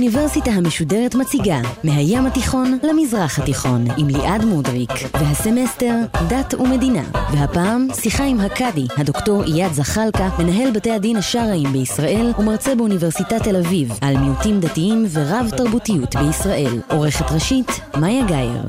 האוניברסיטה המשודרת מציגה מהים התיכון למזרח התיכון עם ליעד מודריק והסמסטר דת ומדינה. והפעם שיחה עם הקאדי הדוקטור איאד זחאלקה מנהל בתי הדין השרעיים בישראל ומרצה באוניברסיטת תל אביב על מיעוטים דתיים ורב תרבותיות בישראל. עורכת ראשית מאיה גאייר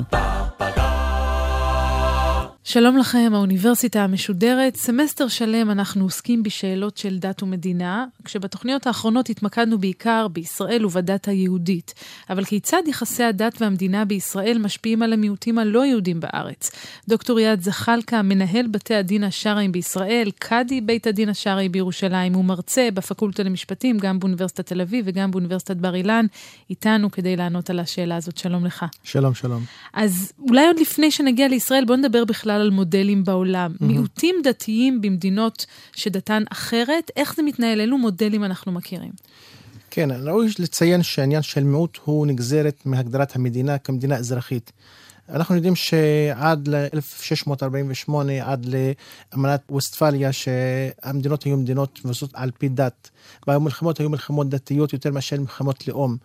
שלום לכם, האוניברסיטה המשודרת. סמסטר שלם אנחנו עוסקים בשאלות של דת ומדינה, כשבתוכניות האחרונות התמקדנו בעיקר בישראל ובדת היהודית. אבל כיצד יחסי הדת והמדינה בישראל משפיעים על המיעוטים הלא יהודים בארץ? דוקטור יעד זחאלקה, מנהל בתי הדין השרעיים בישראל, קאדי בית הדין השרעי בירושלים, הוא מרצה בפקולטה למשפטים, גם באוניברסיטת תל אביב וגם באוניברסיטת בר אילן, איתנו כדי לענות על השאלה הזאת. שלום לך. שלום, שלום. אז אולי עוד לפני שנגיע לישראל, בוא נדבר בכלל על מודלים בעולם. Mm-hmm. מיעוטים דתיים במדינות שדתן אחרת, איך זה מתנהל? אילו מודלים אנחנו מכירים? כן, ראוי לציין שהעניין של מיעוט הוא נגזרת מהגדרת המדינה כמדינה אזרחית. אנחנו יודעים שעד ל-1648, עד לאמנת ווסטפליה, שהמדינות היו מדינות מבוססות על פי דת, והמלחמות היו מלחמות דתיות יותר מאשר מלחמות לאום.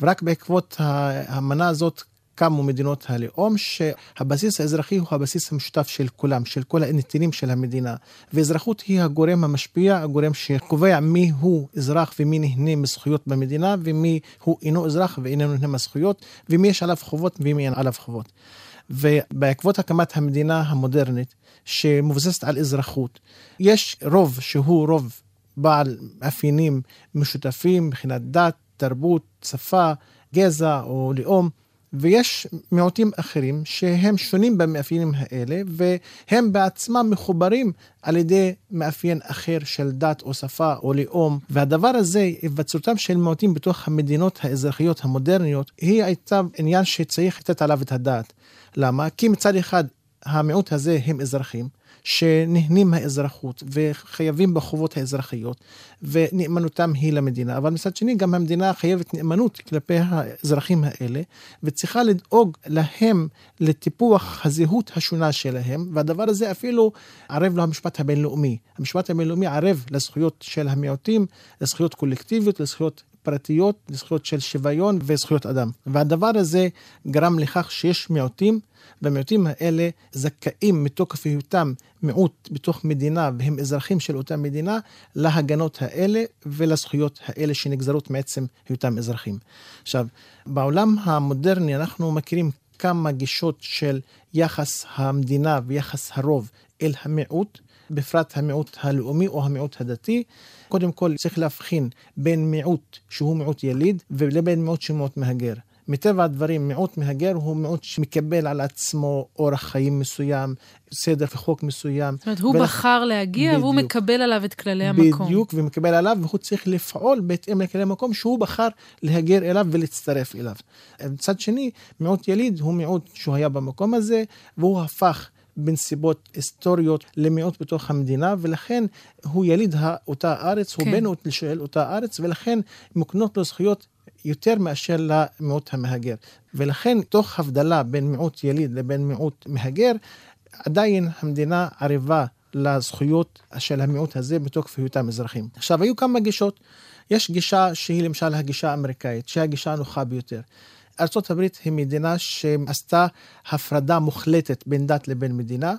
ורק בעקבות האמנה הזאת קמו מדינות הלאום, שהבסיס האזרחי הוא הבסיס המשותף של כולם, של כל הנתינים של המדינה. ואזרחות היא הגורם המשפיע, הגורם שקובע מי הוא אזרח ומי נהנה מזכויות במדינה, ומי הוא אינו אזרח ואיננו נהנה מזכויות, ומי יש עליו חובות ומי אין עליו חובות. ובעקבות הקמת המדינה המודרנית, שמבוססת על אזרחות, יש רוב שהוא רוב בעל מאפיינים משותפים מבחינת דת, תרבות, שפה, גזע או לאום. ויש מיעוטים אחרים שהם שונים במאפיינים האלה, והם בעצמם מחוברים על ידי מאפיין אחר של דת או שפה או לאום. והדבר הזה, היווצרותם של מיעוטים בתוך המדינות האזרחיות המודרניות, היא הייתה עניין שצריך לתת עליו את הדעת. למה? כי מצד אחד המיעוט הזה הם אזרחים. שנהנים מהאזרחות וחייבים בחובות האזרחיות, ונאמנותם היא למדינה, אבל מצד שני גם המדינה חייבת נאמנות כלפי האזרחים האלה, וצריכה לדאוג להם לטיפוח הזהות השונה שלהם, והדבר הזה אפילו ערב לו המשפט הבינלאומי. המשפט הבינלאומי ערב לזכויות של המיעוטים, לזכויות קולקטיביות, לזכויות פרטיות, לזכויות של שוויון וזכויות אדם. והדבר הזה גרם לכך שיש מיעוטים והמיעוטים האלה זכאים מתוקף היותם מיעוט בתוך מדינה והם אזרחים של אותה מדינה להגנות האלה ולזכויות האלה שנגזרות מעצם היותם אזרחים. עכשיו, בעולם המודרני אנחנו מכירים כמה גישות של יחס המדינה ויחס הרוב אל המיעוט, בפרט המיעוט הלאומי או המיעוט הדתי. קודם כל צריך להבחין בין מיעוט שהוא מיעוט יליד ולבין מיעוט שהוא מיעוט מהגר. מטבע הדברים, מיעוט מהגר הוא מיעוט שמקבל על עצמו אורח חיים מסוים, סדר וחוק מסוים. זאת אומרת, הוא ולכ... בחר להגיע בדיוק, והוא מקבל עליו את כללי המקום. בדיוק, ומקבל עליו, והוא צריך לפעול בהתאם לכללי המקום שהוא בחר להגר אליו ולהצטרף אליו. מצד שני, מיעוט יליד הוא מיעוט שהוא היה במקום הזה, והוא הפך בנסיבות היסטוריות למיעוט בתוך המדינה, ולכן הוא יליד אותה ארץ, כן. הוא בן של אותה ארץ, ולכן מוקנות לו זכויות יותר מאשר למיעוט המהגר. ולכן, תוך הבדלה בין מיעוט יליד לבין מיעוט מהגר, עדיין המדינה ערבה לזכויות של המיעוט הזה מתוקף היותם אזרחים. עכשיו, היו כמה גישות. יש גישה שהיא למשל הגישה האמריקאית, שהיא הגישה הנוחה ביותר. ארה"ב היא מדינה שעשתה הפרדה מוחלטת בין דת לבין מדינה.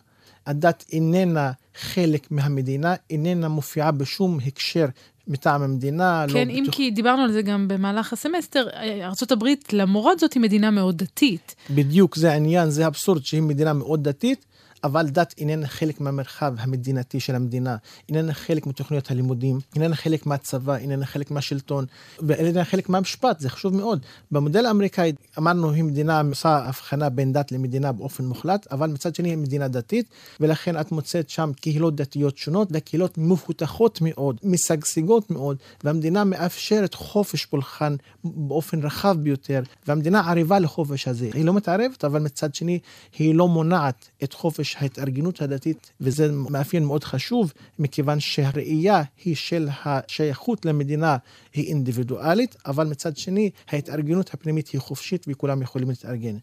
הדת איננה חלק מהמדינה, איננה מופיעה בשום הקשר מטעם המדינה. לא כן, לא אם בתוך... כי דיברנו על זה גם במהלך הסמסטר, ארה"ב למרות זאת היא מדינה מאוד דתית. בדיוק, זה העניין, זה אבסורד שהיא מדינה מאוד דתית, אבל דת איננה חלק מהמרחב המדינתי של המדינה, איננה חלק מתוכניות הלימודים, איננה חלק מהצבא, איננה חלק מהשלטון, ואיננה חלק מהמשפט, זה חשוב מאוד. במודל האמריקאי אמרנו היא מדינה עושה הבחנה בין דת למדינה באופן מוחלט, אבל מצד שני היא מדינה דתית, ולכן את מוצאת שם קהילות דתיות שונות, וקהילות מפותחות מאוד, משגשגות מאוד, והמדינה מאפשרת חופש פולחן באופן רחב ביותר, והמדינה ערבה לחופש הזה. היא לא מתערבת, אבל מצד שני היא לא מונעת את חופש ההתארגנות הדתית, וזה מאפיין מאוד חשוב, מכיוון שהראייה היא של השייכות למדינה היא אינדיבידואלית, אבל מצד שני ההתארגנות הפנימית היא חופשית וכולם יכולים להתארגן.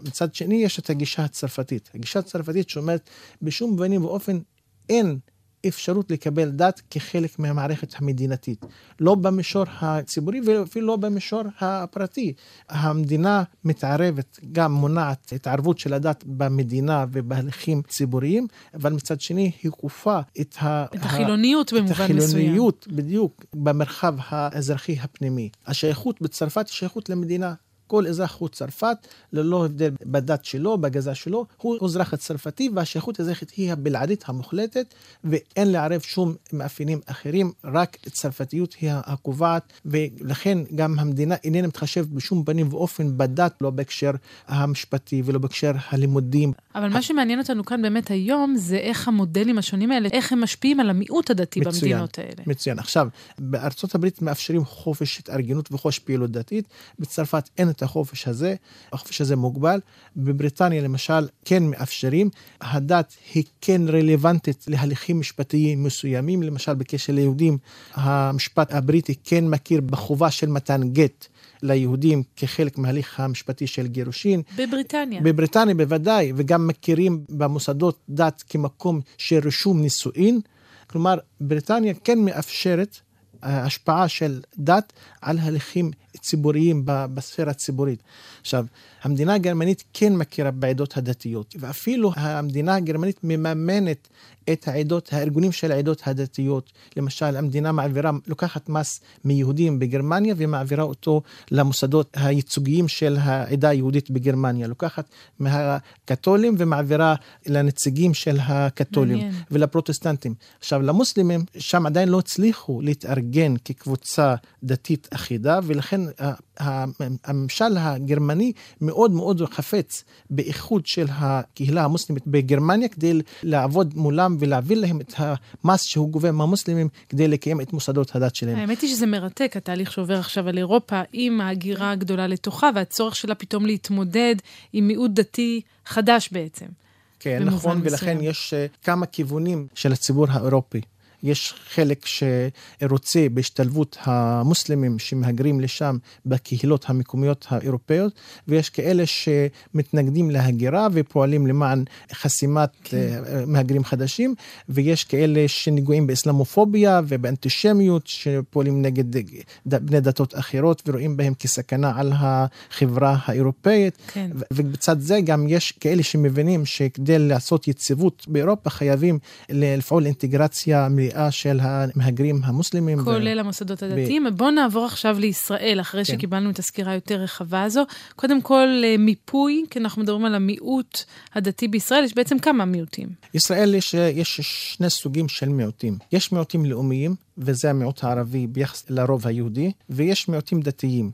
מצד שני יש את הגישה הצרפתית. הגישה הצרפתית שאומרת בשום פנים ואופן אין אפשרות לקבל דת כחלק מהמערכת המדינתית. לא במישור הציבורי ואפילו לא במישור הפרטי. המדינה מתערבת, גם מונעת התערבות של הדת במדינה ובהליכים ציבוריים, אבל מצד שני היא כופה את, ה... את החילוניות במובן מסוים. את החילוניות, בדיוק, במרחב האזרחי הפנימי. השייכות בצרפת היא שייכות למדינה. כל אזרח הוא צרפת, ללא הבדל בדת שלו, בגזע שלו, הוא אזרח הצרפתי, והשייכות האזרחית היא הבלעדית המוחלטת, ואין לערב שום מאפיינים אחרים, רק צרפתיות היא הקובעת, ולכן גם המדינה איננה מתחשבת בשום פנים ואופן בדת, לא בהקשר המשפטי ולא בהקשר הלימודים. אבל מה שמעניין אותנו כאן באמת היום, זה איך המודלים השונים האלה, איך הם משפיעים על המיעוט הדתי מצוין, במדינות האלה. מצוין. עכשיו, בארצות הברית מאפשרים חופש התארגנות וחופש פעילות דתית, בצרפת אין את החופש הזה, החופש הזה מוגבל. בבריטניה למשל כן מאפשרים, הדת היא כן רלוונטית להליכים משפטיים מסוימים, למשל בקשר ליהודים, המשפט הבריטי כן מכיר בחובה של מתן גט. ליהודים כחלק מההליך המשפטי של גירושין. בבריטניה. בבריטניה בוודאי, וגם מכירים במוסדות דת כמקום של רישום נישואין. כלומר, בריטניה כן מאפשרת השפעה של דת על הליכים ציבוריים בספירה הציבורית. עכשיו, המדינה הגרמנית כן מכירה בעדות הדתיות, ואפילו המדינה הגרמנית מממנת את העדות, הארגונים של העדות הדתיות. למשל, המדינה מעבירה, לוקחת מס מיהודים בגרמניה ומעבירה אותו למוסדות הייצוגיים של העדה היהודית בגרמניה. לוקחת מהקתולים ומעבירה לנציגים של הקתולים מעניין. ולפרוטסטנטים. עכשיו, למוסלמים, שם עדיין לא הצליחו להתארגן כקבוצה דתית אחידה, ולכן הממשל הגרמני מאוד מאוד חפץ באיחוד של הקהילה המוסלמית בגרמניה כדי לעבוד מולם ולהעביר להם את המס שהוא גובה מהמוסלמים כדי לקיים את מוסדות הדת שלהם. האמת היא שזה מרתק, התהליך שעובר עכשיו על אירופה עם ההגירה הגדולה לתוכה והצורך שלה פתאום להתמודד עם מיעוט דתי חדש בעצם. כן, נכון, ולכן מסוים. יש אה, כמה כיוונים של הציבור האירופי. יש חלק שרוצה בהשתלבות המוסלמים שמהגרים לשם בקהילות המקומיות האירופאיות, ויש כאלה שמתנגדים להגירה ופועלים למען חסימת כן. אה, מהגרים חדשים, ויש כאלה שנגועים באסלאמופוביה ובאנטישמיות, שפועלים נגד בני דתות אחרות ורואים בהם כסכנה על החברה האירופאית. כן. ובצד זה גם יש כאלה שמבינים שכדי לעשות יציבות באירופה חייבים לפעול לאינטגרציה הקריאה של המהגרים המוסלמים. כולל ו... המוסדות הדתיים. ב... בואו נעבור עכשיו לישראל, אחרי כן. שקיבלנו את הסקירה היותר רחבה הזו. קודם כל, אה, מיפוי, כי אנחנו מדברים על המיעוט הדתי בישראל, יש בעצם כמה מיעוטים. ישראל יש, יש שני סוגים של מיעוטים. יש מיעוטים לאומיים, וזה המיעוט הערבי ביחס לרוב היהודי, ויש מיעוטים דתיים.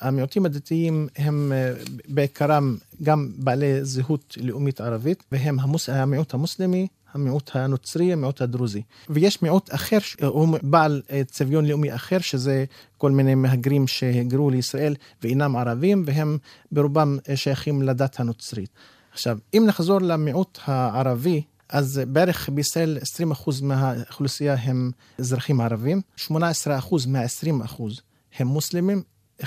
המיעוטים הדתיים הם אה, בעיקרם גם בעלי זהות לאומית ערבית, והם המוס... המיעוט המוסלמי, המיעוט הנוצרי, המיעוט הדרוזי. ויש מיעוט אחר, הוא בעל אה, צביון לאומי אחר, שזה כל מיני מהגרים שהגרו לישראל ואינם ערבים, והם ברובם אה, שייכים לדת הנוצרית. עכשיו, אם נחזור למיעוט הערבי, אז בערך בישראל 20% מהאוכלוסייה הם אזרחים ערבים, 18% מה-20% הם מוסלמים, 1%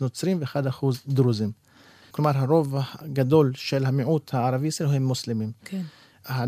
נוצרים ו-1% דרוזים. כלומר, הרוב הגדול של המיעוט הערבי ישראל הם מוסלמים. כן.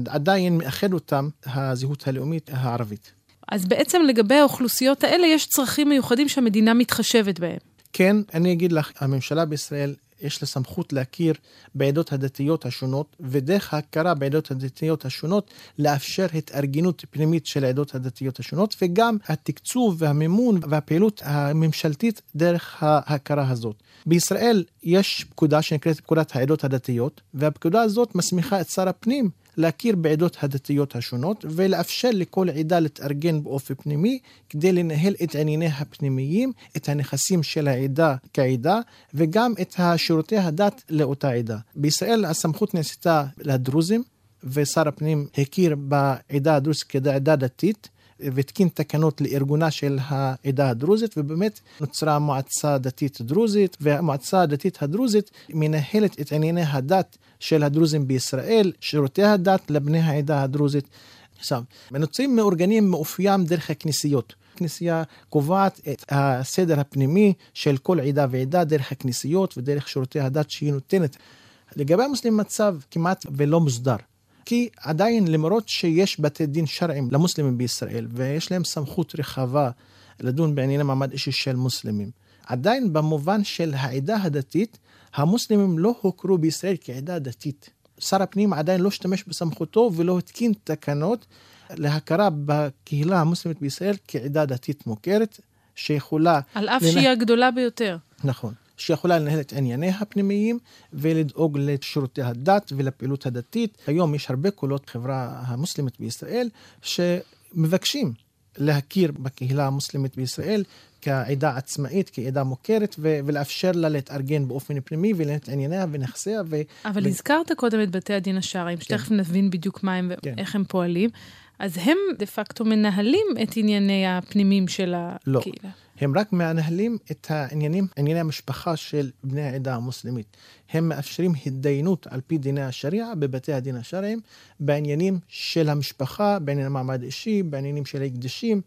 עדיין מאחד אותם הזהות הלאומית הערבית. אז בעצם לגבי האוכלוסיות האלה יש צרכים מיוחדים שהמדינה מתחשבת בהם. כן, אני אגיד לך, הממשלה בישראל יש לה סמכות להכיר בעדות הדתיות השונות, ודרך ההכרה בעדות הדתיות השונות, לאפשר התארגנות פנימית של העדות הדתיות השונות, וגם התקצוב והמימון והפעילות הממשלתית דרך ההכרה הזאת. בישראל יש פקודה שנקראת פקודת העדות הדתיות, והפקודה הזאת מסמיכה את שר הפנים להכיר בעדות הדתיות השונות ולאפשר לכל עדה להתארגן באופן פנימי כדי לנהל את ענייניה הפנימיים, את הנכסים של העדה כעדה וגם את שירותי הדת לאותה עדה. בישראל הסמכות נעשתה לדרוזים ושר הפנים הכיר בעדה הדרוזית כעדה דתית והתקין תקנות לארגונה של העדה הדרוזית, ובאמת נוצרה מועצה דתית דרוזית, והמועצה הדתית הדרוזית מנהלת את ענייני הדת של הדרוזים בישראל, שירותי הדת לבני העדה הדרוזית. עכשיו, הנוצרים מאורגנים מאופיים דרך הכנסיות. הכנסייה קובעת את הסדר הפנימי של כל עדה ועדה דרך הכנסיות ודרך שירותי הדת שהיא נותנת. לגבי המוסלמים מצב כמעט ולא מוסדר. כי עדיין למרות שיש בתי דין שרעיים למוסלמים בישראל ויש להם סמכות רחבה לדון בענייני מעמד אישי של מוסלמים, עדיין במובן של העדה הדתית, המוסלמים לא הוכרו בישראל כעדה דתית. שר הפנים עדיין לא השתמש בסמכותו ולא התקין תקנות להכרה בקהילה המוסלמית בישראל כעדה דתית מוכרת, שיכולה... על אף לנה... שהיא הגדולה ביותר. נכון. שיכולה לנהל את ענייניה הפנימיים ולדאוג לשירותי הדת ולפעילות הדתית. היום יש הרבה קולות בחברה המוסלמית בישראל שמבקשים להכיר בקהילה המוסלמית בישראל כעדה עצמאית, כעדה מוכרת, ו- ולאפשר לה להתארגן באופן פנימי ולנהל את ענייניה ונכסיה. ו- אבל ו- הזכרת קודם את בתי הדין השרעיים, שתכף כן. נבין בדיוק מה הם ואיך כן. הם פועלים. אז הם דה פקטו מנהלים את ענייני הפנימיים של לא. הקהילה. לא. הם רק מנהלים את העניינים, ענייני המשפחה של בני העדה המוסלמית. הם מאפשרים התדיינות על פי דיני השריעה בבתי הדין השרעיים בעניינים של המשפחה, בענייני המעמד האישי, בעניינים של ההקדשים,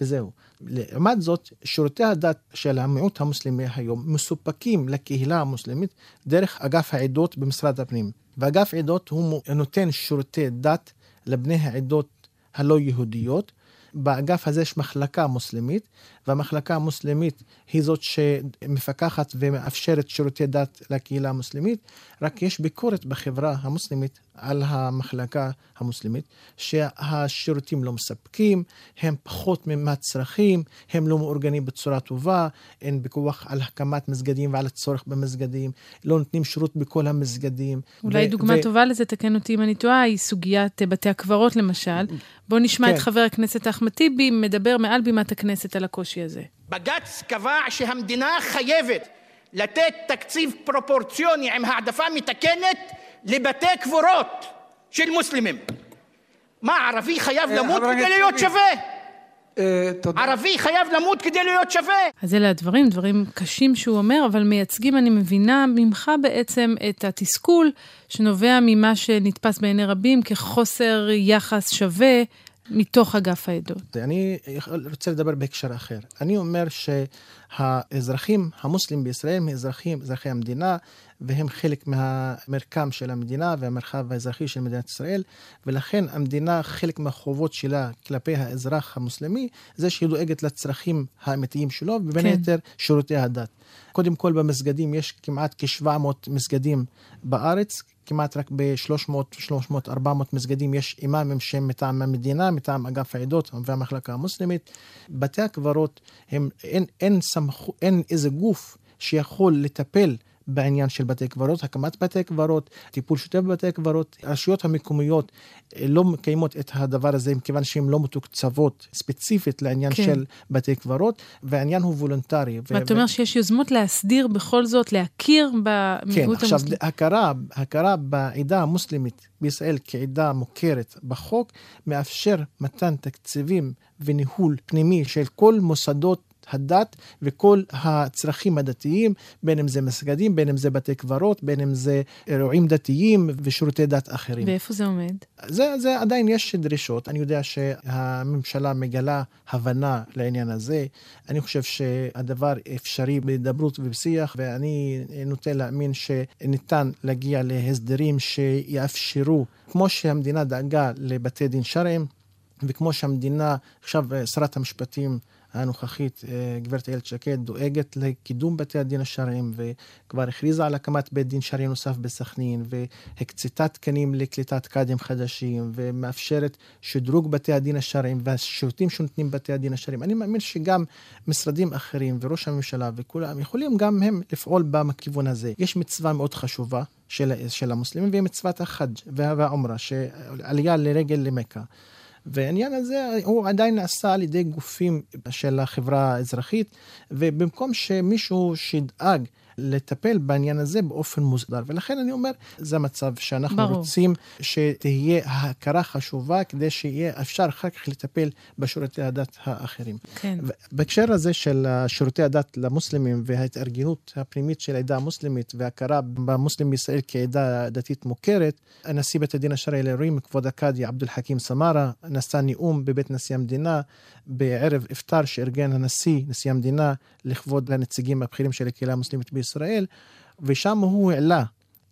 וזהו. לעומת זאת, שירותי הדת של המיעוט המוסלמי היום מסופקים לקהילה המוסלמית דרך אגף העדות במשרד הפנים. ואגף עדות הוא נותן שירותי דת לבני העדות הלא יהודיות. באגף הזה יש מחלקה מוסלמית, והמחלקה המוסלמית היא זאת שמפקחת ומאפשרת שירותי דת לקהילה המוסלמית, רק יש ביקורת בחברה המוסלמית על המחלקה המוסלמית, שהשירותים לא מספקים, הם פחות מהצרכים, הם לא מאורגנים בצורה טובה, אין פיקוח על הקמת מסגדים ועל הצורך במסגדים, לא נותנים שירות בכל המסגדים. אולי ו- דוגמה ו- טובה לזה, תקן אותי אם אני טועה, היא סוגיית בתי הקברות למשל. בואו נשמע כן. את חבר הכנסת אחמד טיבי מדבר מעל בימת הכנסת על הקושי הזה. בג"ץ קבע שהמדינה חייבת לתת תקציב פרופורציוני עם העדפה מתקנת לבתי קבורות של מוסלמים. מה, ערבי חייב אה, למות כדי להיות שווה? אה, ערבי חייב למות כדי להיות שווה. אז אלה הדברים, דברים קשים שהוא אומר, אבל מייצגים, אני מבינה, ממך בעצם את התסכול שנובע ממה שנתפס בעיני רבים כחוסר יחס שווה מתוך אגף העדות. אני רוצה לדבר בהקשר אחר. אני אומר שהאזרחים המוסלמים בישראל הם אזרחים, אזרחי המדינה, והם חלק מהמרקם של המדינה והמרחב האזרחי של מדינת ישראל, ולכן המדינה, חלק מהחובות שלה כלפי האזרח המוסלמי, זה שהיא דואגת לצרכים האמיתיים שלו, ובין כן. היתר שירותי הדת. קודם כל במסגדים יש כמעט כ-700 מסגדים בארץ, כמעט רק ב-300, 300, 400 מסגדים יש אימאמים שהם מטעם המדינה, מטעם אגף העדות והמחלקה המוסלמית. בתי הקברות, הם, אין, אין, סמכו, אין איזה גוף שיכול לטפל בעניין של בתי קברות, הקמת בתי קברות, טיפול שוטף בבתי קברות. הרשויות המקומיות אה, לא מקיימות את הדבר הזה מכיוון שהן לא מתוקצבות ספציפית לעניין כן. של בתי קברות, והעניין הוא וולונטרי. ואתה ו... אומר שיש יוזמות להסדיר בכל זאת, להכיר במיעוט כן, המוסלמי. עכשיו, הכרה, הכרה בעדה המוסלמית בישראל כעדה מוכרת בחוק, מאפשר מתן תקציבים וניהול פנימי של כל מוסדות הדת וכל הצרכים הדתיים, בין אם זה מסגדים, בין אם זה בתי קברות, בין אם זה אירועים דתיים ושירותי דת אחרים. ואיפה זה עומד? זה, זה עדיין יש דרישות. אני יודע שהממשלה מגלה הבנה לעניין הזה. אני חושב שהדבר אפשרי בהידברות ובשיח, ואני נוטה להאמין שניתן להגיע להסדרים שיאפשרו, כמו שהמדינה דאגה לבתי דין שרעיים, וכמו שהמדינה, עכשיו שרת המשפטים הנוכחית, אה, גברת איילת שקד, דואגת לקידום בתי הדין השרעיים, וכבר הכריזה על הקמת בית דין שרעי נוסף בסכנין, והקצתה תקנים לקליטת קאדים חדשים, ומאפשרת שדרוג בתי הדין השרעיים והשירותים שנותנים בתי הדין השרעיים. אני מאמין שגם משרדים אחרים וראש הממשלה וכולם יכולים גם הם לפעול בכיוון הזה. יש מצווה מאוד חשובה של, של המוסלמים, והיא מצוות החאג' והעומרה, שעלייה לרגל למכה. והעניין הזה הוא עדיין נעשה על ידי גופים של החברה האזרחית, ובמקום שמישהו שידאג לטפל בעניין הזה באופן מוסדר. ולכן אני אומר, זה המצב שאנחנו ברור. רוצים שתהיה ההכרה חשובה, כדי שיהיה אפשר אחר כך לטפל בשירותי הדת האחרים. כן. בהקשר הזה של שירותי הדת למוסלמים וההתארגנות הפנימית של העדה המוסלמית והכרה במוסלמים בישראל כעדה דתית מוכרת, נשיא בית הדין השרעי לערעורים, כבוד הקאדי עבד אל חכים סמארה, נשא נאום בבית נשיא המדינה בערב אפטר שארגן הנשיא, נשיא המדינה, לכבוד הנציגים הבכירים של הקהילה המוסלמית בישראל, ושם הוא העלה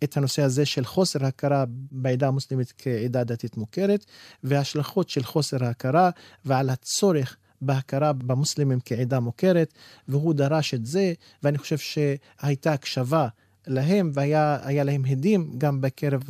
את הנושא הזה של חוסר הכרה בעדה המוסלמית כעדה דתית מוכרת, וההשלכות של חוסר ההכרה ועל הצורך בהכרה במוסלמים כעדה מוכרת, והוא דרש את זה, ואני חושב שהייתה הקשבה להם והיה להם הדים גם בקרב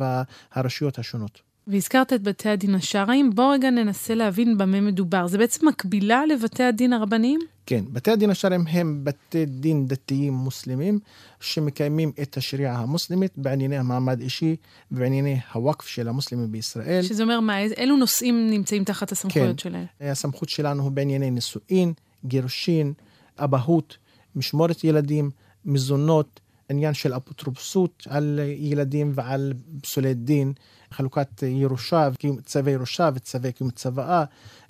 הרשויות השונות. והזכרת את בתי הדין השרעיים, בואו רגע ננסה להבין במה מדובר. זה בעצם מקבילה לבתי הדין הרבניים? כן, בתי הדין השרעיים הם בתי דין דתיים מוסלמים שמקיימים את השריעה המוסלמית בענייני המעמד אישי, בענייני הוואקף של המוסלמים בישראל. שזה אומר מה, אילו נושאים נמצאים תחת הסמכויות כן, שלהם? הסמכות שלנו הוא בענייני נישואין, גירושין, אבהות, משמורת ילדים, מזונות, עניין של אפוטרופסות על ילדים ועל פסולי דין, חלוקת ירושה, צווי ירושה וצווי קיום צוואה,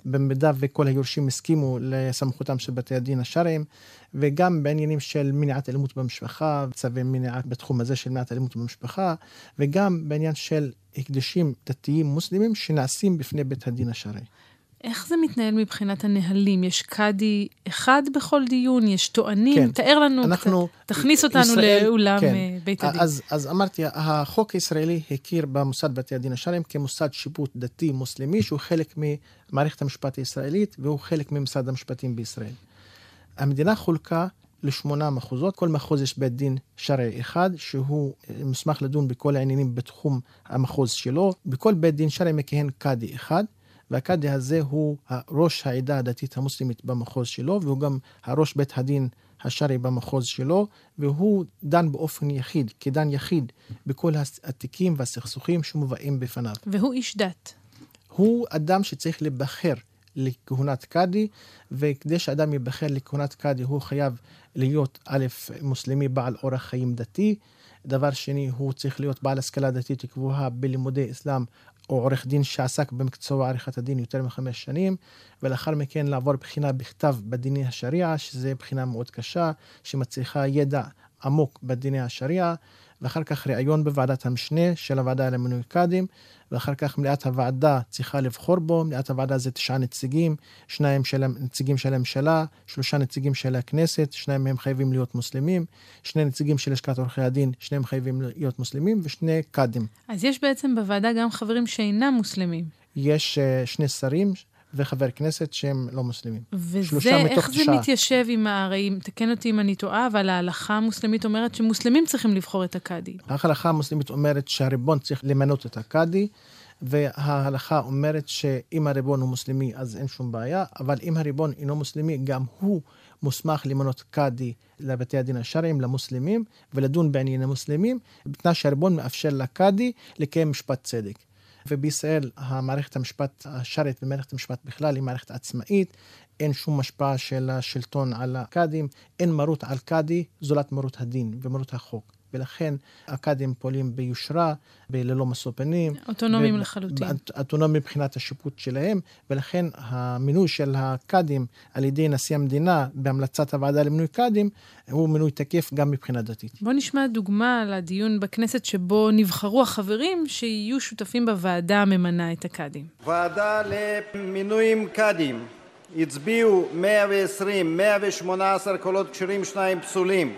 במידה וכל היורשים הסכימו לסמכותם של בתי הדין השרעיים, וגם בעניינים של מניעת אלימות במשפחה, צווי מניעה בתחום הזה של מניעת אלימות במשפחה, וגם בעניין של הקדשים דתיים מוסלמים שנעשים בפני בית הדין השרעי. איך זה מתנהל מבחינת הנהלים? יש קאדי אחד בכל דיון? יש טוענים? כן. תאר לנו אנחנו, קצת, תכניס אותנו ישראל, לאולם כן. אה, בית הדין. אז, אז אמרתי, החוק הישראלי הכיר במוסד בתי הדין השרעיים כמוסד שיפוט דתי מוסלמי, שהוא חלק ממערכת המשפט הישראלית והוא חלק ממשרד המשפטים בישראל. המדינה חולקה לשמונה מחוזות, כל מחוז יש בית דין שרעי אחד, שהוא מוסמך לדון בכל העניינים בתחום המחוז שלו. בכל בית דין שרעי מכהן קאדי אחד. והקאדי הזה הוא ראש העדה הדתית המוסלמית במחוז שלו, והוא גם הראש בית הדין השרעי במחוז שלו, והוא דן באופן יחיד, כדן יחיד, בכל התיקים והסכסוכים שמובאים בפניו. והוא איש דת. הוא אדם שצריך להיבחר לכהונת קאדי, וכדי שאדם ייבחר לכהונת קאדי הוא חייב להיות א', מוסלמי בעל אורח חיים דתי, דבר שני, הוא צריך להיות בעל השכלה דתית גבוהה בלימודי אסלאם או עורך דין שעסק במקצוע עריכת הדין יותר מחמש שנים, ולאחר מכן לעבור בחינה בכתב בדיני השריעה, שזו בחינה מאוד קשה, שמצריכה ידע עמוק בדיני השריעה, ואחר כך ראיון בוועדת המשנה של הוועדה למינוי קאדים, ואחר כך מליאת הוועדה צריכה לבחור בו, מליאת הוועדה זה תשעה נציגים, שניים של נציגים של הממשלה, שלושה נציגים של הכנסת, שניים מהם חייבים להיות מוסלמים, שני נציגים של לשכת עורכי הדין, שניהם חייבים להיות מוסלמים, ושני קאדים. אז יש בעצם בוועדה גם חברים שאינם מוסלמים. יש uh, שני שרים וחבר כנסת שהם לא מוסלמים. וזה, איך זה תשעה. מתיישב עם, הרי, תקן אותי אם אני טועה, אבל ההלכה המוסלמית אומרת שמוסלמים צריכים לבחור את הקאדי. ההלכה המוסלמית אומרת שהריבון צריך למנות את הקאדי, וההלכה אומרת שאם הריבון הוא מוסלמי אז אין שום בעיה, אבל אם הריבון אינו מוסלמי, גם הוא מוסמך למנות קאדי לבתי הדין השרעיים, למוסלמים, ולדון בענייני מוסלמים, בתנאי שהריבון מאפשר לקאדי לקיים משפט צדק. ובישראל המערכת המשפט השרעית ומערכת המשפט בכלל היא מערכת עצמאית, אין שום השפעה של השלטון על הקאדים, אין מרות על קאדי זולת מרות הדין ומרות החוק. ולכן הקאדים פועלים ביושרה, ללא משוא פנים. אוטונומיים ו- לחלוטין. אוטונומיים מבחינת השיפוט שלהם, ולכן המינוי של הקאדים על ידי נשיא המדינה בהמלצת הוועדה למינוי קאדים, הוא מינוי תקף גם מבחינה דתית. בוא נשמע דוגמה לדיון בכנסת שבו נבחרו החברים שיהיו שותפים בוועדה הממנה את הקאדים. ועדה למינויים קאדים. הצביעו 120, 118 קולות כשרים, שניים פסולים.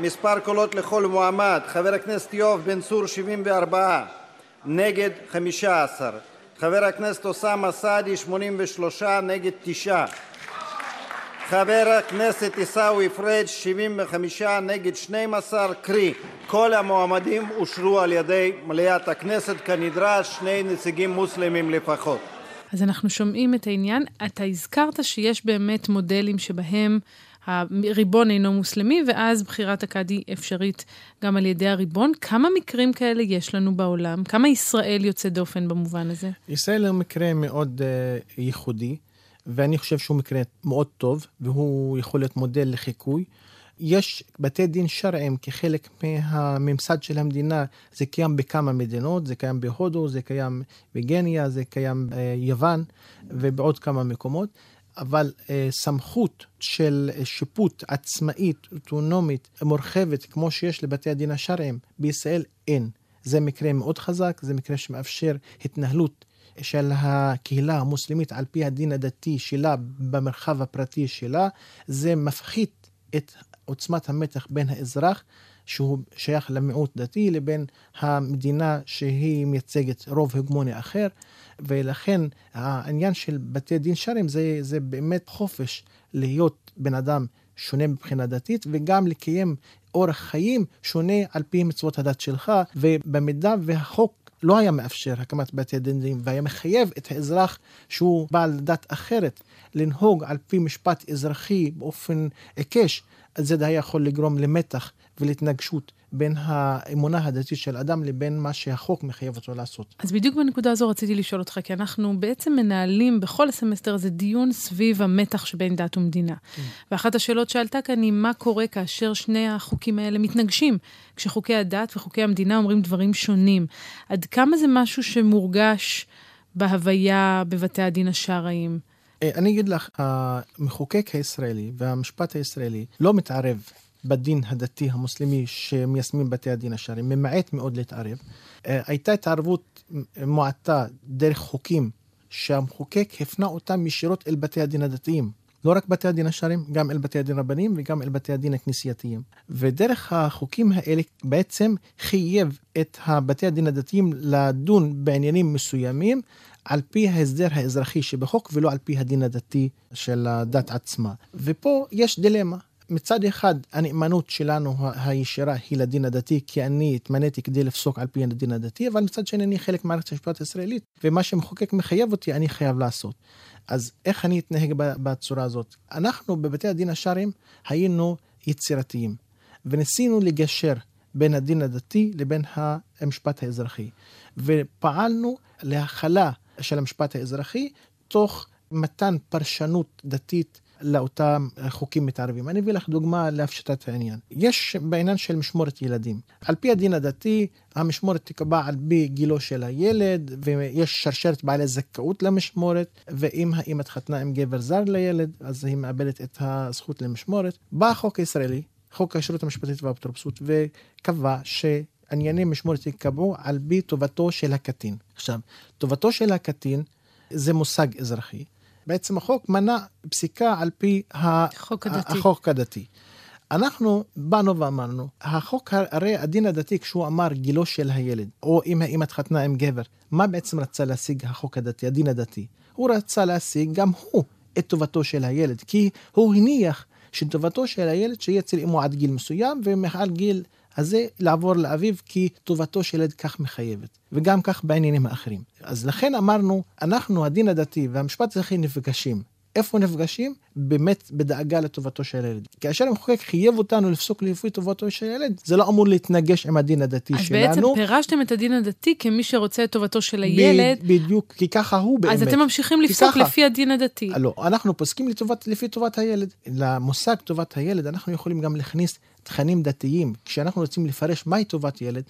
מספר קולות לכל מועמד, חבר הכנסת יואב בן צור 74, נגד 15, חבר הכנסת אוסאמה סעדי 83, נגד 9, חבר הכנסת עיסאווי פריג' 75, נגד 12, קרי. כל המועמדים אושרו על ידי מליאת הכנסת כנדרש, שני נציגים מוסלמים לפחות. אז אנחנו שומעים את העניין. אתה הזכרת שיש באמת מודלים שבהם הריבון אינו מוסלמי, ואז בחירת הקאדי אפשרית גם על ידי הריבון. כמה מקרים כאלה יש לנו בעולם? כמה ישראל יוצא דופן במובן הזה? ישראל הוא מקרה מאוד uh, ייחודי, ואני חושב שהוא מקרה מאוד טוב, והוא יכול להיות מודל לחיקוי. יש בתי דין שרעיים כחלק מהממסד של המדינה, זה קיים בכמה מדינות, זה קיים בהודו, זה קיים בגניה, זה קיים ביוון ובעוד כמה מקומות. אבל אה, סמכות של שיפוט עצמאית, אוטונומית, מורחבת, כמו שיש לבתי הדין השרעיים, בישראל אין. זה מקרה מאוד חזק, זה מקרה שמאפשר התנהלות של הקהילה המוסלמית על פי הדין הדתי שלה במרחב הפרטי שלה, זה מפחית את עוצמת המתח בין האזרח, שהוא שייך למיעוט דתי, לבין המדינה שהיא מייצגת רוב הגמוני אחר. ולכן העניין של בתי דין שרעיים זה, זה באמת חופש להיות בן אדם שונה מבחינה דתית, וגם לקיים אורח חיים שונה על פי מצוות הדת שלך, ובמידה והחוק לא היה מאפשר הקמת בתי דין והיה מחייב את האזרח שהוא בעל דת אחרת לנהוג על פי משפט אזרחי באופן עיקש, אז זה היה יכול לגרום למתח ולהתנגשות בין האמונה הדתית של אדם לבין מה שהחוק מחייב אותו לעשות. אז בדיוק בנקודה הזו רציתי לשאול אותך, כי אנחנו בעצם מנהלים בכל הסמסטר הזה דיון סביב המתח שבין דת ומדינה. כן. ואחת השאלות שעלתה כאן היא מה קורה כאשר שני החוקים האלה מתנגשים, כשחוקי הדת וחוקי המדינה אומרים דברים שונים. עד כמה זה משהו שמורגש בהוויה בבתי הדין השרעיים? אה, אני אגיד לך, המחוקק הישראלי והמשפט הישראלי לא מתערב בדין הדתי המוסלמי שמיישמים בתי הדין השרעיים, ממעט מאוד להתערב. אה, הייתה התערבות מועטה דרך חוקים שהמחוקק הפנה אותם ישירות אל בתי הדין הדתיים. לא רק בתי הדין השרעיים, גם אל בתי הדין רבניים וגם אל בתי הדין הכנסייתיים. ודרך החוקים האלה בעצם חייב את בתי הדין הדתיים לדון בעניינים מסוימים על פי ההסדר האזרחי שבחוק ולא על פי הדין הדתי של הדת עצמה. ופה יש דילמה. מצד אחד, הנאמנות שלנו הישירה היא לדין הדתי, כי אני התמניתי כדי לפסוק על פי הדין הדתי, אבל מצד שני אני חלק ממערכת המשפט הישראלית, ומה שמחוקק מחייב אותי, אני חייב לעשות. אז איך אני אתנהג בצורה הזאת? אנחנו בבתי הדין השרעיים היינו יצירתיים, וניסינו לגשר בין הדין הדתי לבין המשפט האזרחי, ופעלנו להכלה של המשפט האזרחי, תוך מתן פרשנות דתית לאותם חוקים מתערבים. אני אביא לך דוגמה להפשטת העניין. יש בעניין של משמורת ילדים. על פי הדין הדתי, המשמורת תיקבע על פי גילו של הילד, ויש שרשרת בעלי זכאות למשמורת, ואם האמא התחתנה עם גבר זר לילד, אז היא מאבדת את הזכות למשמורת. בא החוק הישראלי, חוק השירות המשפטית והאפוטרופסות, וקבע ש... ענייני משמורת ייקבעו על פי טובתו של הקטין. עכשיו, טובתו של הקטין זה מושג אזרחי. בעצם החוק מנע פסיקה על פי החוק הדתי. החוק הדתי. אנחנו באנו ואמרנו, החוק, הרי הדין הדתי כשהוא אמר גילו של הילד, או אם האמא התחתנה עם גבר, מה בעצם רצה להשיג החוק הדתי, הדין הדתי? הוא רצה להשיג גם הוא את טובתו של הילד, כי הוא הניח שטובתו של הילד שיהיה אצל אמו עד גיל מסוים, ומעל גיל הזה לעבור לאביו כי טובתו של ילד כך מחייבת, וגם כך בעניינים האחרים. אז לכן אמרנו, אנחנו, הדין הדתי והמשפט האזרחי נפגשים. איפה נפגשים? באמת בדאגה לטובתו של הילד. כאשר המחוקק חייב אותנו לפסוק לפי טובתו של הילד, זה לא אמור להתנגש עם הדין הדתי אז שלנו. אז בעצם פירשתם את הדין הדתי כמי שרוצה את טובתו של הילד. ב- בדיוק, כי ככה הוא באמת. אז אתם ממשיכים לפסוק ככה, לפי הדין הדתי. לא, אנחנו פוסקים לטובת, לפי טובת הילד. למושג טובת הילד אנחנו יכולים גם להכניס תכנים דתיים. כשאנחנו רוצים לפרש מהי טובת ילד,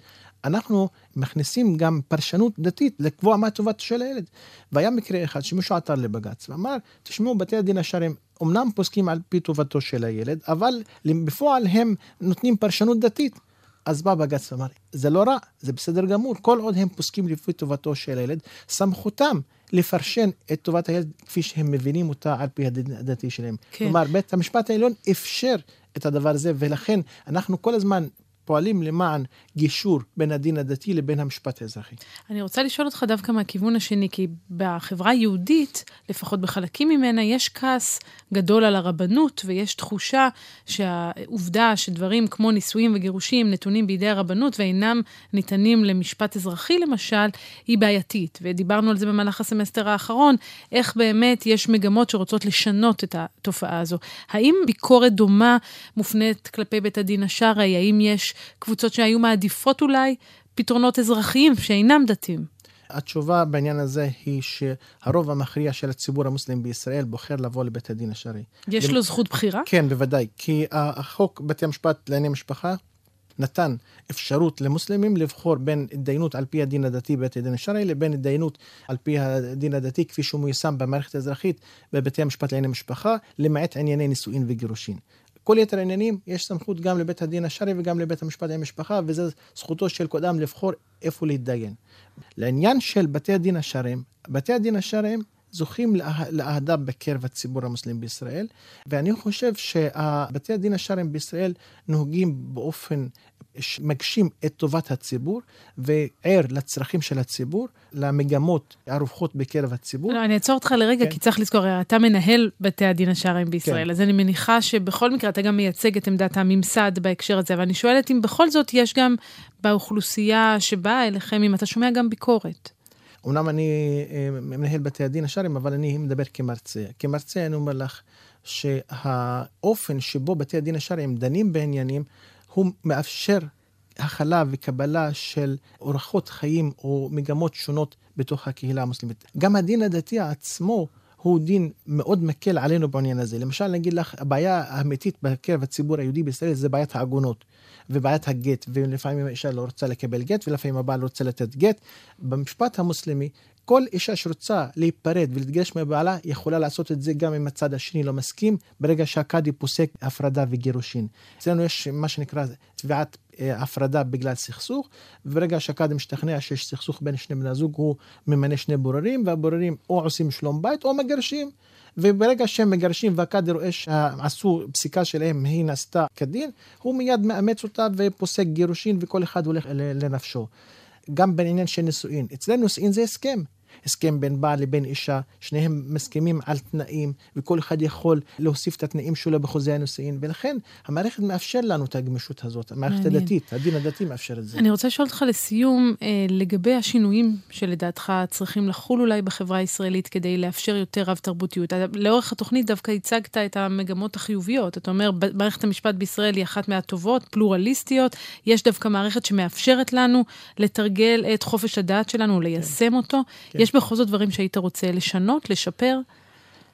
אנחנו מכניסים גם פרשנות דתית לקבוע מה טובת של הילד. והיה מקרה אחד שמישהו עתר לבג"ץ ואמר, תשמעו, בתי הדין השרעיים אמנם פוסקים על פי טובתו של הילד, אבל בפועל הם נותנים פרשנות דתית. אז בא בג"ץ ואמר, זה לא רע, זה בסדר גמור, כל עוד הם פוסקים לפי טובתו של הילד, סמכותם לפרשן את טובת הילד כפי שהם מבינים אותה על פי הדין הדתי שלהם. כן. כלומר, בית המשפט העליון אפשר את הדבר הזה, ולכן אנחנו כל הזמן פועלים למען גישור בין הדין הדתי לבין המשפט האזרחי. אני רוצה לשאול אותך דווקא מהכיוון השני, כי בחברה היהודית, לפחות בחלקים ממנה, יש כעס גדול על הרבנות, ויש תחושה שהעובדה שדברים כמו נישואים וגירושים נתונים בידי הרבנות ואינם ניתנים למשפט אזרחי למשל, היא בעייתית. ודיברנו על זה במהלך הסמסטר האחרון, איך באמת יש מגמות שרוצות לשנות את התופעה הזו. האם ביקורת דומה מופנית כלפי בית הדין השרעי? האם יש קבוצות שהיו מעדיפות אולי פתרונות אזרחיים שאינם דתיים. התשובה בעניין הזה היא שהרוב המכריע של הציבור המוסלמי בישראל בוחר לבוא לבית הדין השרעי. יש לו זכות בחירה? כן, בוודאי. כי החוק בתי המשפט לענייני משפחה נתן אפשרות למוסלמים לבחור בין התדיינות על פי הדין הדתי בבית הדין השרעי לבין התדיינות על פי הדין הדתי כפי שהוא מיושם במערכת האזרחית בבתי המשפט לענייני משפחה, למעט ענייני נישואין וגירושין. כל יתר העניינים יש סמכות גם לבית הדין השרעי וגם לבית המשפט לענייני משפחה, וזו זכותו של כל אדם לבחור איפה להתדיין. לעניין של בתי הדין השרעיים, בתי הדין השרעיים זוכים לאהדה בקרב הציבור המוסלמי בישראל, ואני חושב שבתי הדין השרעיים בישראל נוהגים באופן מגשים את טובת הציבור וער לצרכים של הציבור, למגמות הרווחות בקרב הציבור. לא, אני אעצור אותך לרגע, כן. כי צריך לזכור, אתה מנהל בתי הדין השרעיים בישראל, כן. אז אני מניחה שבכל מקרה אתה גם מייצג את עמדת הממסד בהקשר הזה, ואני שואלת אם בכל זאת יש גם באוכלוסייה שבאה אליכם, אם אתה שומע גם ביקורת. אמנם אני אה, מנהל בתי הדין השרעיים, אבל אני מדבר כמרצה. כמרצה אני אומר לך שהאופן שבו בתי הדין השרעיים דנים בעניינים, הוא מאפשר הכלה וקבלה של אורחות חיים או מגמות שונות בתוך הקהילה המוסלמית. גם הדין הדתי עצמו הוא דין מאוד מקל עלינו בעניין הזה. למשל, אני אגיד לך, הבעיה האמיתית בקרב הציבור היהודי בישראל זה בעיית העגונות ובעיית הגט, ולפעמים האישה לא רוצה לקבל גט, ולפעמים הבעל רוצה לתת גט. במשפט המוסלמי, כל אישה שרוצה להיפרד ולהתגרש מבעלה, יכולה לעשות את זה גם אם הצד השני לא מסכים, ברגע שהקאדי פוסק הפרדה וגירושין. אצלנו יש מה שנקרא תביעת אה, הפרדה בגלל סכסוך, וברגע שהקאדי משתכנע שיש סכסוך בין שני בני הזוג, הוא ממנה שני בוררים, והבוררים או עושים שלום בית או מגרשים. וברגע שהם מגרשים והקאדי רואה שעשו פסיקה שלהם, היא נעשתה כדין, הוא מיד מאמץ אותה ופוסק גירושין וכל אחד הולך לנפשו. גם בעניין של נישואין. אצלנו נישואין זה הסכם. הסכם בין בעל לבין אישה, שניהם מסכימים על תנאים, וכל אחד יכול להוסיף את התנאים שלו בחוזה הנישואין, ולכן המערכת מאפשר לנו את הגמישות הזאת, המערכת מעניין. הדתית, הדין הדתי מאפשר את זה. אני רוצה לשאול אותך לסיום, אה, לגבי השינויים שלדעתך צריכים לחול אולי בחברה הישראלית כדי לאפשר יותר רב תרבותיות. לאורך התוכנית דווקא הצגת את המגמות החיוביות. אתה אומר, מערכת המשפט בישראל היא אחת מהטובות, פלורליסטיות, יש דווקא מערכת שמאפשרת לנו לתרגל את חופש הדעת שלנו, ליישם כן. אותו. כן. יש בכל זאת דברים שהיית רוצה לשנות, לשפר?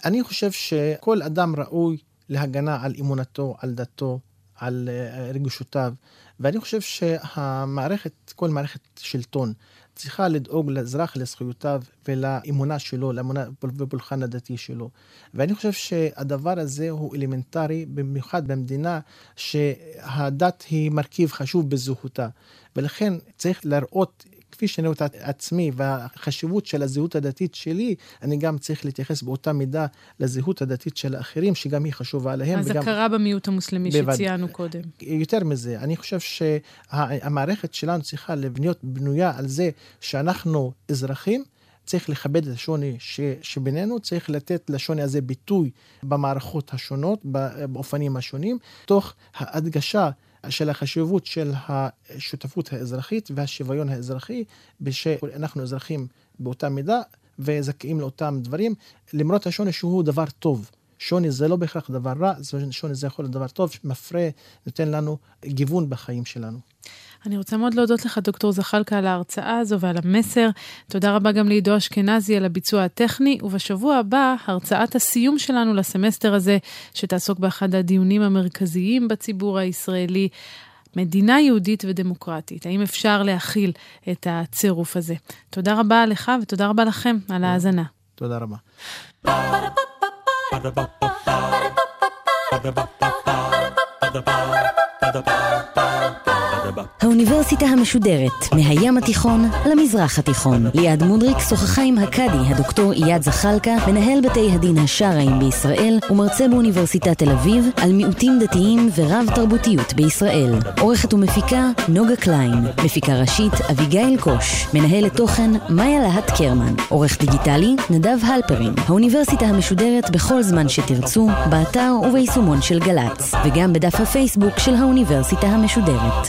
אני חושב שכל אדם ראוי להגנה על אמונתו, על דתו, על אה, רגשותיו, ואני חושב שהמערכת, כל מערכת שלטון, צריכה לדאוג לאזרח, לזכויותיו ולאמונה שלו, לאמונה בפולחן הדתי שלו. ואני חושב שהדבר הזה הוא אלמנטרי, במיוחד במדינה שהדת היא מרכיב חשוב בזהותה. ולכן צריך להראות כפי שאני רואה את עצמי והחשיבות של הזהות הדתית שלי, אני גם צריך להתייחס באותה מידה לזהות הדתית של האחרים, שגם היא חשובה להם. אז וגם... הכרה במיעוט המוסלמי בבד... שציינו קודם. יותר מזה, אני חושב שהמערכת שלנו צריכה לבניות בנויה על זה שאנחנו אזרחים. צריך לכבד את השוני ש, שבינינו, צריך לתת לשוני הזה ביטוי במערכות השונות, באופנים השונים, תוך הדגשה של החשיבות של השותפות האזרחית והשוויון האזרחי, שאנחנו אזרחים באותה מידה וזכאים לאותם דברים, למרות השוני שהוא דבר טוב. שוני זה לא בהכרח דבר רע, שוני זה יכול להיות דבר טוב, מפרה, נותן לנו גיוון בחיים שלנו. אני רוצה מאוד להודות לך, דוקטור זחאלקה, על ההרצאה הזו ועל המסר. תודה רבה גם לעידו אשכנזי על הביצוע הטכני, ובשבוע הבא, הרצאת הסיום שלנו לסמסטר הזה, שתעסוק באחד הדיונים המרכזיים בציבור הישראלי. מדינה יהודית ודמוקרטית, האם אפשר להכיל את הצירוף הזה? תודה רבה לך ותודה רבה לכם על ההאזנה. תודה רבה. האוניברסיטה המשודרת, מהים התיכון למזרח התיכון. ליעד מודריק שוחחה עם הקאדי, הדוקטור אייד זחאלקה, מנהל בתי הדין השרעיים בישראל ומרצה באוניברסיטת תל אביב, על מיעוטים דתיים ורב תרבותיות בישראל. עורכת ומפיקה נוגה קליין. מפיקה ראשית אביגיל קוש. מנהלת תוכן מאיה להט קרמן. עורך דיגיטלי נדב הלפרין. האוניברסיטה המשודרת בכל זמן שתרצו, באתר וביישומון של גל"צ, וגם בדף הפייסבוק של האוניברסיטה המשודרת.